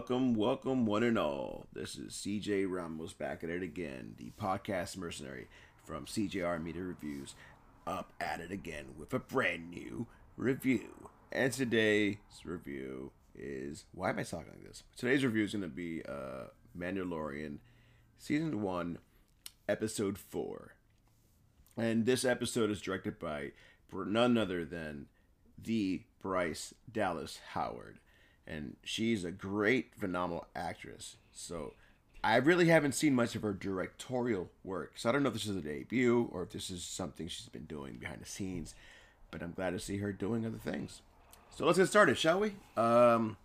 welcome, welcome, one and all. This is CJ Ramos back at it again, the podcast mercenary from CJR Media Reviews, up at it again with a brand new review. And today's review is why am I talking like this? Today's review is going to be uh, Mandalorian season one, episode four, and this episode is directed by none other than the Bryce Dallas Howard and she's a great, phenomenal actress. So I really haven't seen much of her directorial work, so I don't know if this is a debut or if this is something she's been doing behind the scenes. But I'm glad to see her doing other things. So let's get started, shall we? Um,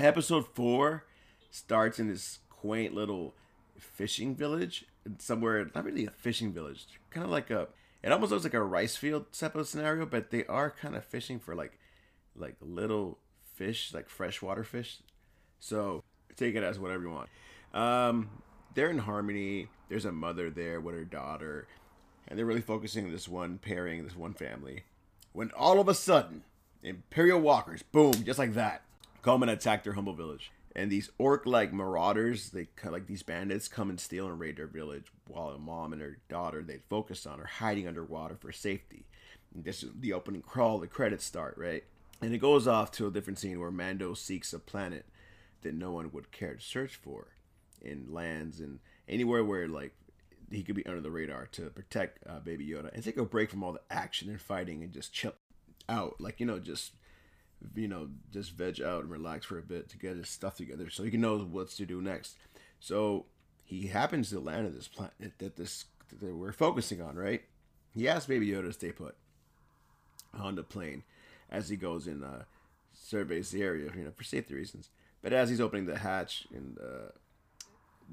episode four starts in this quaint little fishing village, somewhere not really a fishing village, kind of like a. It almost looks like a rice field type of scenario, but they are kind of fishing for like, like little fish, like freshwater fish. So take it as whatever you want. Um, they're in harmony. There's a mother there with her daughter, and they're really focusing this one pairing, this one family. When all of a sudden, Imperial walkers, boom, just like that, come and attack their humble village. And these orc-like marauders, they like these bandits, come and steal and raid their village, while a mom and her daughter they focus on are hiding underwater for safety. And this is the opening crawl, the credits start, right? And it goes off to a different scene where Mando seeks a planet that no one would care to search for in lands and anywhere where like he could be under the radar to protect uh, Baby Yoda and take a break from all the action and fighting and just chill out, like you know, just you know, just veg out and relax for a bit to get his stuff together so he can know what's to do next. So he happens to land on this planet that this that we're focusing on, right? He asks Baby Yoda to stay put on the plane as he goes and uh, surveys the area, you know, for safety reasons. But as he's opening the hatch in the,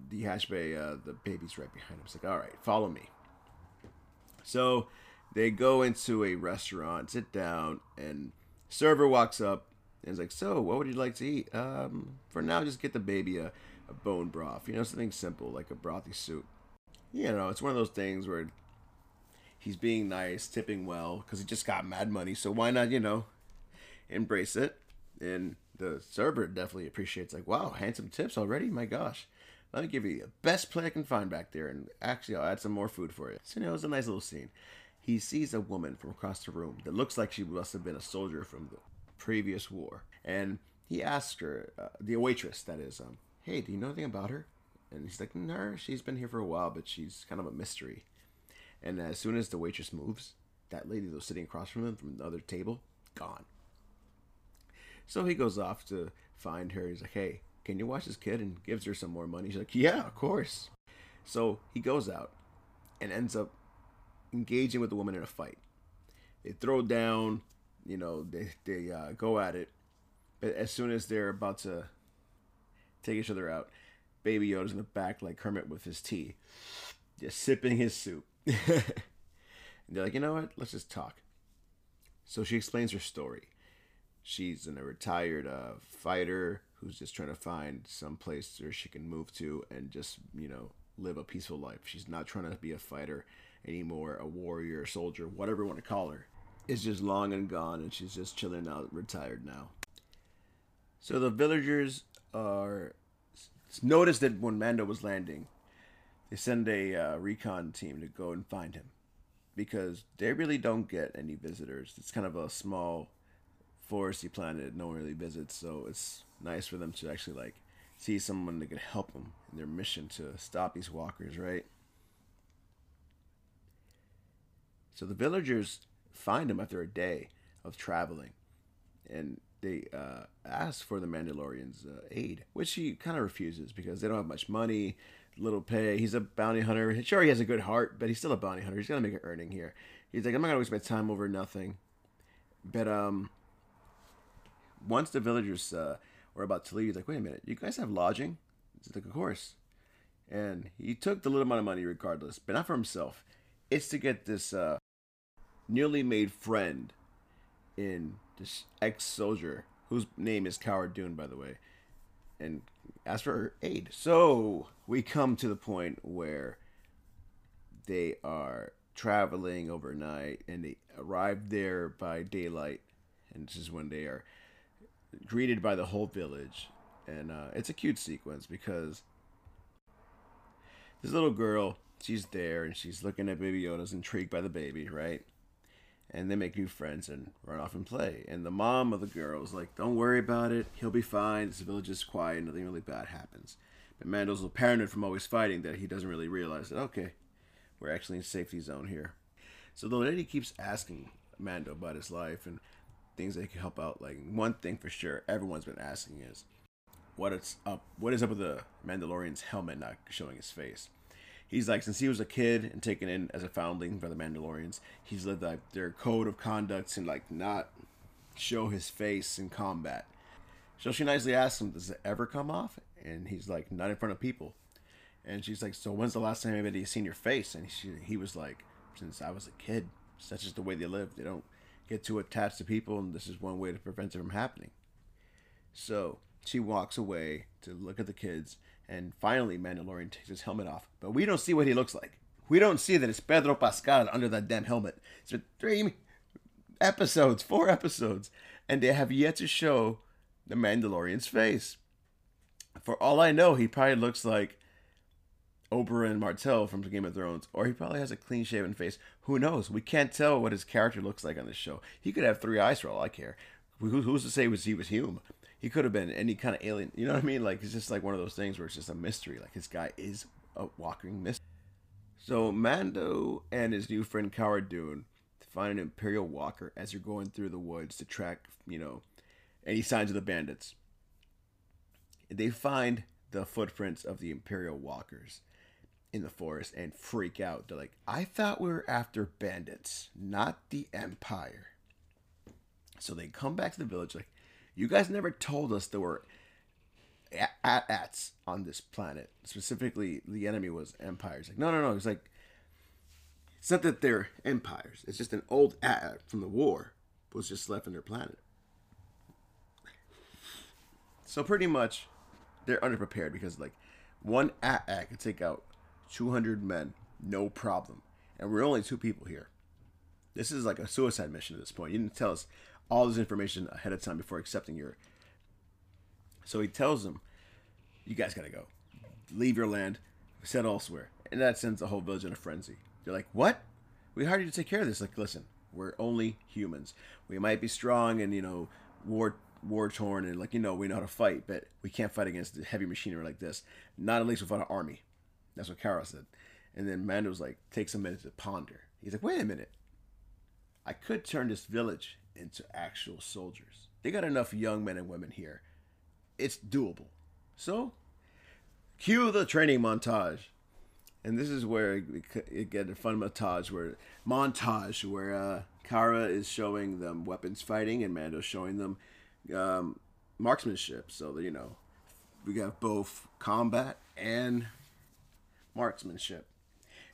the hatch bay, uh, the baby's right behind him. It's like, all right, follow me. So they go into a restaurant, sit down, and server walks up and is like, "So, what would you like to eat?" Um, for now, just get the baby a, a bone broth. You know, something simple like a brothy soup. You know, it's one of those things where he's being nice, tipping well, because he just got mad money. So why not, you know, embrace it? And the server definitely appreciates, like, wow, handsome tips already. My gosh, let me give you the best play I can find back there, and actually, I'll add some more food for you. So you know, it was a nice little scene. He sees a woman from across the room that looks like she must have been a soldier from the previous war, and he asks her, uh, the waitress, that is, um, hey, do you know anything about her? And he's like, no, she's been here for a while, but she's kind of a mystery. And as soon as the waitress moves, that lady that was sitting across from him from the other table, gone. So he goes off to find her. He's like, hey, can you watch this kid? And gives her some more money. She's like, yeah, of course. So he goes out and ends up engaging with the woman in a fight. They throw down, you know, they, they uh, go at it. But as soon as they're about to take each other out, Baby Yoda's in the back like Kermit with his tea, just sipping his soup. They're like, you know what? Let's just talk. So she explains her story. She's in a retired uh, fighter who's just trying to find some place where she can move to and just, you know, live a peaceful life. She's not trying to be a fighter anymore, a warrior, a soldier, whatever you want to call her. It's just long and gone, and she's just chilling out, retired now. So the villagers are noticed that when Mando was landing, they send a uh, recon team to go and find him because they really don't get any visitors. It's kind of a small foresty planet no one really visits, so it's nice for them to actually like see someone that could help them in their mission to stop these walkers, right? So the villagers find him after a day of traveling, and they uh, ask for the Mandalorian's uh, aid, which he kind of refuses because they don't have much money little pay. He's a bounty hunter. Sure, he has a good heart, but he's still a bounty hunter. He's gonna make an earning here. He's like, I'm not gonna waste my time over nothing. But um, once the villagers uh, were about to leave, he's like, wait a minute, you guys have lodging? He's like, of course. And he took the little amount of money regardless, but not for himself. It's to get this uh, newly made friend in this ex-soldier whose name is Cara Dune, by the way, and ask for aid. So we come to the point where they are traveling overnight and they arrive there by daylight. And this is when they are greeted by the whole village and uh, it's a cute sequence because this little girl, she's there and she's looking at Baby Yoda's intrigued by the baby, right? And they make new friends and run off and play. And the mom of the girl is like, "Don't worry about it. He'll be fine. This village is quiet. Nothing really bad happens." But Mando's a paranoid from always fighting that he doesn't really realize that okay, we're actually in safety zone here. So the lady keeps asking Mando about his life and things that he can help out. Like one thing for sure, everyone's been asking is, what it's up? What is up with the Mandalorian's helmet not showing his face? He's like, since he was a kid and taken in as a foundling by the Mandalorians, he's lived like their code of conducts and like not show his face in combat. So she nicely asks him, "Does it ever come off?" And he's like, "Not in front of people." And she's like, "So when's the last time anybody seen your face?" And he, he was like, "Since I was a kid. That's just the way they live. They don't get too attached to people, and this is one way to prevent it from happening." So she walks away to look at the kids, and finally Mandalorian takes his helmet off. But we don't see what he looks like. We don't see that it's Pedro Pascal under that damn helmet. It's been three episodes, four episodes, and they have yet to show the Mandalorian's face. For all I know, he probably looks like Oberyn Martell from Game of Thrones, or he probably has a clean shaven face. Who knows? We can't tell what his character looks like on this show. He could have three eyes for all I care. who's to say was he was Hume? He could have been any kind of alien. You know what I mean? Like it's just like one of those things where it's just a mystery. Like this guy is a walking mystery. So Mando and his new friend Cara Dune find an Imperial walker as they're going through the woods to track, you know, any signs of the bandits. They find the footprints of the Imperial walkers in the forest and freak out. They're like, I thought we were after bandits, not the Empire. So they come back to the village like, you guys never told us there were AT-ATs on this planet. Specifically, the enemy was empires. Like, no, no, no. It's like, it's not that they're empires. It's just an old at from the war was just left on their planet. So pretty much, they're underprepared because like one at could take out 200 men, no problem. And we're only two people here. This is like a suicide mission at this point. You didn't tell us all this information ahead of time before accepting your. So he tells them, "You guys gotta go, leave your land, set elsewhere," and that sends the whole village in a frenzy. They're like, "What? We hired you to take care of this." Like, listen, we're only humans. We might be strong and you know war war torn and like you know we know how to fight, but we can't fight against the heavy machinery like this. Not at least without an army. That's what Cara said. And then Mando's like takes a minute to ponder. He's like, wait a minute. I could turn this village into actual soldiers. They got enough young men and women here. It's doable. So, cue the training montage. And this is where it get a fun montage where montage where uh, Cara is showing them weapons fighting and Mando's showing them um, marksmanship. So that you know, we got both combat and marksmanship.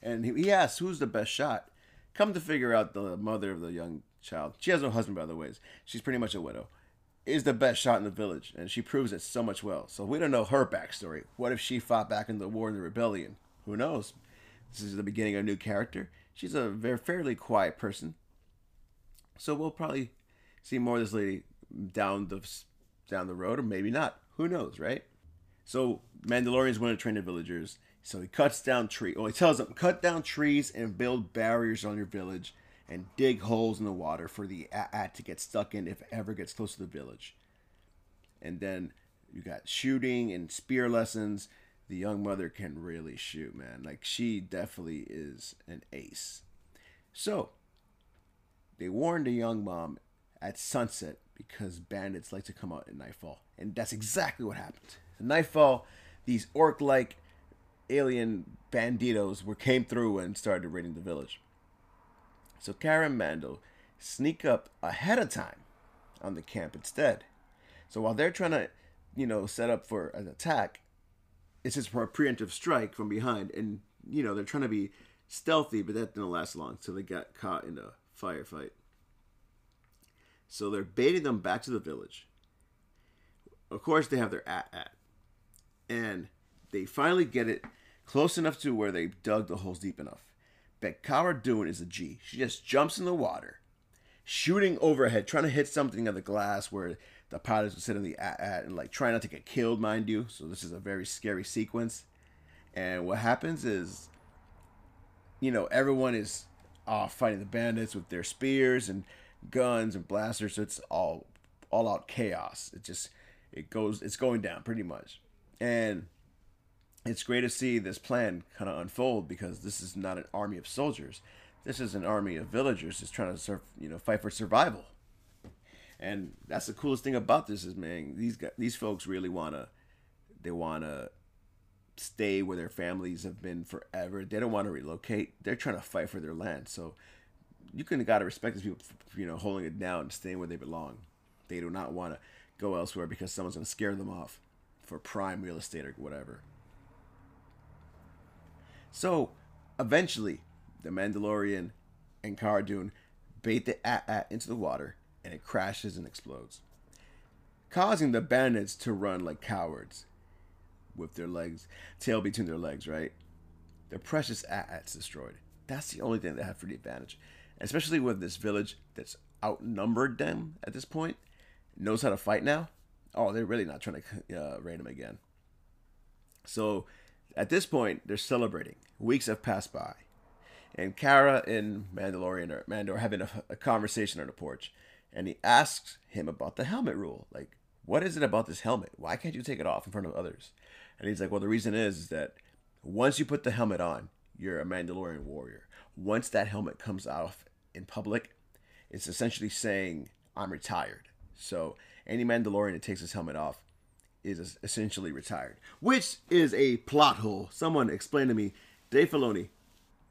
And he, he asks, "Who's the best shot?" Come to figure out, the mother of the young child, she has no husband, by the way. She's pretty much a widow. Is the best shot in the village, and she proves it so much well. So we don't know her backstory. What if she fought back in the war in the rebellion? Who knows? This is the beginning of a new character. She's a very fairly quiet person, so we'll probably see more of this lady down the down the road, or maybe not. Who knows, right? So Mandalorians want to train the villagers. So he cuts down trees. Well, oh, he tells them cut down trees and build barriers on your village and dig holes in the water for the at to get stuck in if it ever gets close to the village. And then you got shooting and spear lessons. The young mother can really shoot, man. Like she definitely is an ace. So they warned the young mom at sunset because bandits like to come out at nightfall. And that's exactly what happened. At nightfall, these orc like alien banditos were came through and started raiding the village. So Cara and Mando sneak up ahead of time on the camp instead. So while they're trying to, you know, set up for an attack, it's just for a preemptive strike from behind, and you know they're trying to be stealthy, but that didn't last long, so they got caught in a firefight. So they're baiting them back to the village. Of course, they have their AT-AT, and they finally get it close enough to where they dug the holes deep enough. But Cara Dune is a G. She just jumps in the water, shooting overhead, trying to hit something on the glass where the pilots would sit in the AT-AT and like trying not to get killed, mind you. So this is a very scary sequence. And what happens is, you know, everyone is off fighting the bandits with their spears and guns and blasters. So it's all all out chaos. It just it goes it's going down pretty much. And it's great to see this plan kind of unfold because this is not an army of soldiers. This is an army of villagers just trying to serve, you know, fight for survival. And that's the coolest thing about this is, man, these guys, these folks really wanna, they wanna stay where their families have been forever. They don't want to relocate. They're trying to fight for their land. So you can gotta respect these people, for, you know, holding it down and staying where they belong. They do not want to go elsewhere because someone's gonna scare them off for prime real estate or whatever. So eventually, the Mandalorian and Cara Dune bait the AT-AT into the water and it crashes and explodes, causing the bandits to run like cowards with their legs, tail between their legs, right? Their precious AT-AT's destroyed. That's the only thing they have for the advantage. Especially with this village that's outnumbered them at this point, knows how to fight now. Oh, they're really not trying to uh, raid them again. So at this point, they're celebrating. Weeks have passed by. And Cara and Mandalorian or Mandor having a, a conversation on the porch and he asks him about the helmet rule. Like, what is it about this helmet? Why can't you take it off in front of others? And he's like, well, the reason is, is that once you put the helmet on, you're a Mandalorian warrior. Once that helmet comes off in public, it's essentially saying, I'm retired. So any Mandalorian that takes his helmet off is essentially retired, which is a plot hole. Someone explain to me, Dave Filoni,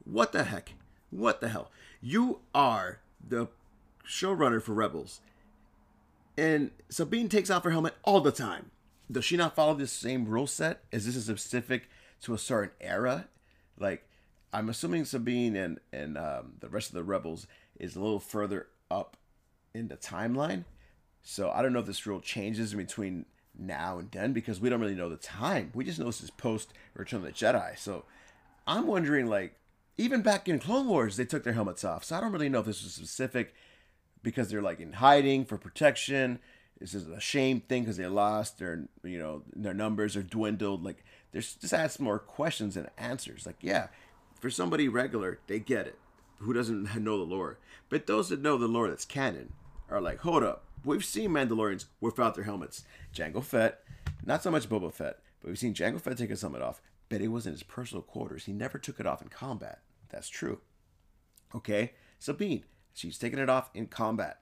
what the heck? What the hell? You are the showrunner for Rebels. And Sabine takes off her helmet all the time. Does she not follow the same rule set? Is this specific to a certain era? Like, I'm assuming Sabine and and um, the rest of the Rebels is a little further up in the timeline. So I don't know if this rule changes in between now and then because we don't really know the time. We just know this is post Return of the Jedi. So I'm wondering, like, even back in Clone Wars, they took their helmets off. So I don't really know if this was specific because they're like in hiding for protection. This is a shame thing because they lost their, you know, their numbers are dwindled. Like, there's just ask more questions than answers. Like, yeah, for somebody regular, they get it. Who doesn't know the lore? But those that know the lore that's canon are like, hold up. We've seen Mandalorians without their helmets. Jango Fett, not so much Boba Fett, but we've seen Jango Fett take his helmet off, but it was in his personal quarters. He never took it off in combat. That's true. Okay, Sabine, she's taking it off in combat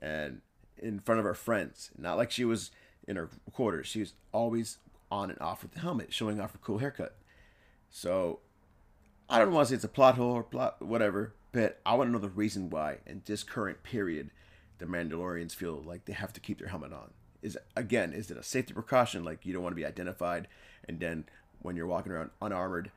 and in front of her friends. Not like she was in her quarters. She was always on and off with the helmet, showing off her cool haircut. So I don't want to say it's a plot hole or plot whatever, but I want to know the reason why in this current period the Mandalorians feel like they have to keep their helmet on. Is again, is it a safety precaution like you don't want to be identified and then when you're walking around unarmored,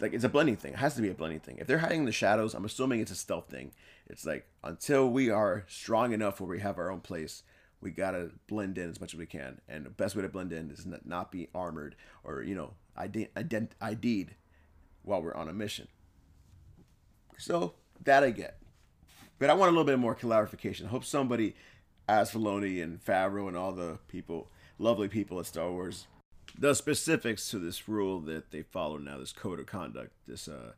like it's a blending thing. It has to be a blending thing. If they're hiding in the shadows, I'm assuming it's a stealth thing. It's like until we are strong enough where we have our own place, we gotta blend in as much as we can. And the best way to blend in is not be armored or you know ident- ident- ID'd while we're on a mission. So that I get, but I want a little bit more clarification. I hope somebody, as Filoni and Favreau and all the people, lovely people at Star Wars, the specifics to this rule that they follow now, this code of conduct, this uh,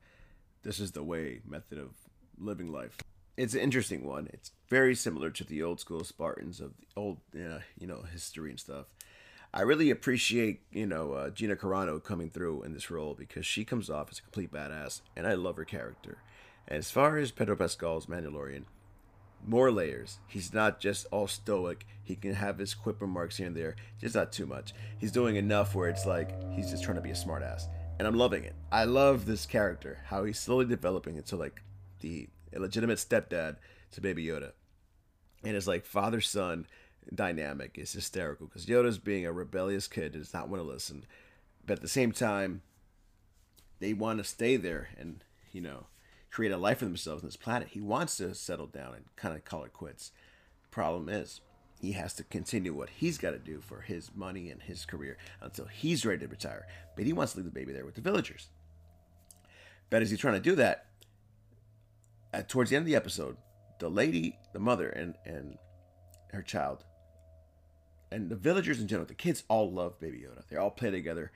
this is the way method of living life. It's an interesting one. It's very similar to the old school Spartans of the old, uh, you know, history and stuff. I really appreciate, you know, uh, Gina Carano coming through in this role because she comes off as a complete badass, and I love her character. And as far as Pedro Pascal's Mandalorian, more layers. He's not just all stoic. He can have his quip remarks here and there, just not too much. He's doing enough where it's like he's just trying to be a smartass, and I'm loving it. I love this character, how he's slowly developing into like the illegitimate stepdad to Baby Yoda, and it's like father son dynamic is hysterical because Yoda's being a rebellious kid does not want to listen, but at the same time, they want to stay there and you know create a life for themselves on this planet. He wants to settle down and kind of call it quits. Problem is, he has to continue what he's got to do for his money and his career until he's ready to retire. But he wants to leave the baby there with the villagers. But as he's trying to do that, at, towards the end of the episode, the lady, the mother, and and her child, and the villagers in general, the kids all love Baby Yoda. They all play together.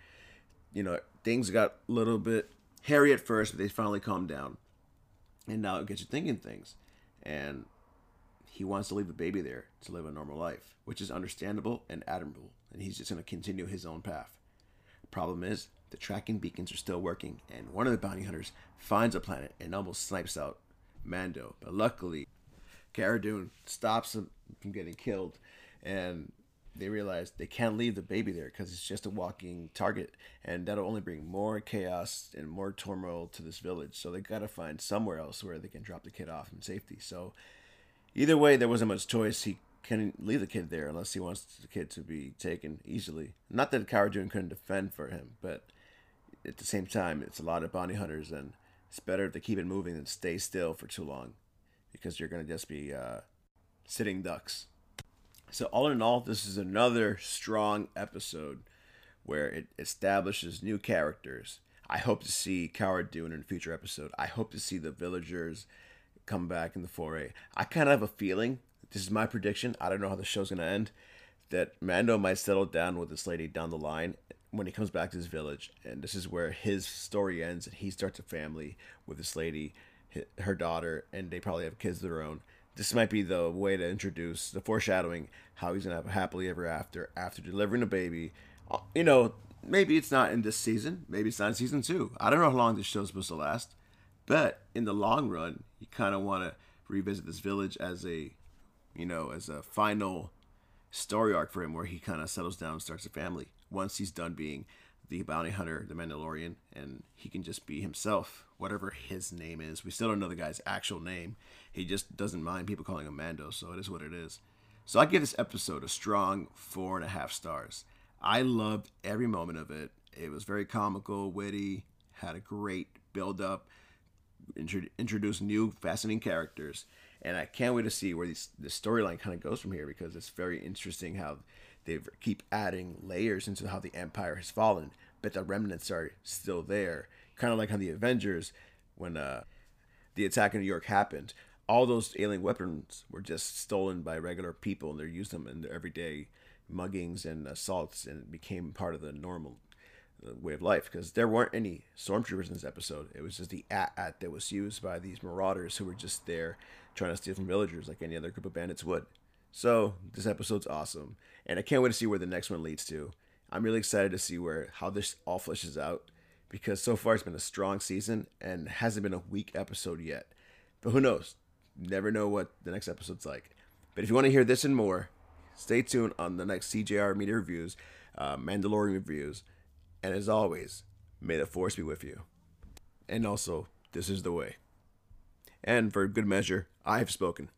You know, things got a little bit hairy at first, but they finally calmed down. And now it gets you thinking things. And he wants to leave the baby there to live a normal life, which is understandable and admirable. And he's just going to continue his own path. Problem is, the tracking beacons are still working, and one of the bounty hunters finds a planet and almost snipes out Mando. But luckily, Cara Dune stops him from getting killed, and they realize they can't leave the baby there because it's just a walking target, and that'll only bring more chaos and more turmoil to this village. So they gotta find somewhere else where they can drop the kid off in safety. So either way, there wasn't much choice. He can leave the kid there unless he wants the kid to be taken easily. Not that Cara couldn't defend for him, but at the same time, it's a lot of bounty hunters, and it's better to keep it moving than stay still for too long, because you're gonna just be uh, sitting ducks. So all in all, this is another strong episode where it establishes new characters. I hope to see Cara Dune in a future episode. I hope to see the villagers come back in the foray. I kind of have a feeling, this is my prediction, I don't know how the show's going to end, that Mando might settle down with this lady down the line when he comes back to his village. And this is where his story ends and he starts a family with this lady, her daughter, and they probably have kids of their own this might be the way to introduce the foreshadowing how he's gonna have a happily ever after after delivering a baby. Uh, you know, maybe it's not in this season. Maybe it's not in season two. I don't know how long this show's supposed to last, but in the long run, you kind of want to revisit this village as a, you know, as a final story arc for him where he kind of settles down and starts a family once he's done being the bounty hunter, the Mandalorian, and he can just be himself, whatever his name is. We still don't know the guy's actual name. He just doesn't mind people calling him Mando, so it is what it is. So I give this episode a strong four and a half stars. I loved every moment of it. It was very comical, witty, had a great build up, introduced new fascinating characters, and I can't wait to see where these, the storyline kind of goes from here because it's very interesting how they keep adding layers into how the Empire has fallen, but the remnants are still there. Kind of like how the Avengers, when uh, the attack in New York happened, all those alien weapons were just stolen by regular people, and they're used them in their everyday muggings and assaults, and it became part of the normal uh, way of life because there weren't any stormtroopers in this episode. It was just the AT-AT that was used by these marauders who were just there trying to steal from villagers like any other group of bandits would. So this episode's awesome, and I can't wait to see where the next one leads to. I'm really excited to see where how this all fleshes out because so far it's been a strong season and hasn't been a weak episode yet. But who knows? Never know what the next episode's like. But if you want to hear this and more, stay tuned on the next CJR Media Reviews, uh, Mandalorian Reviews, and as always, may the Force be with you. And also, this is the way. And for good measure, I have spoken.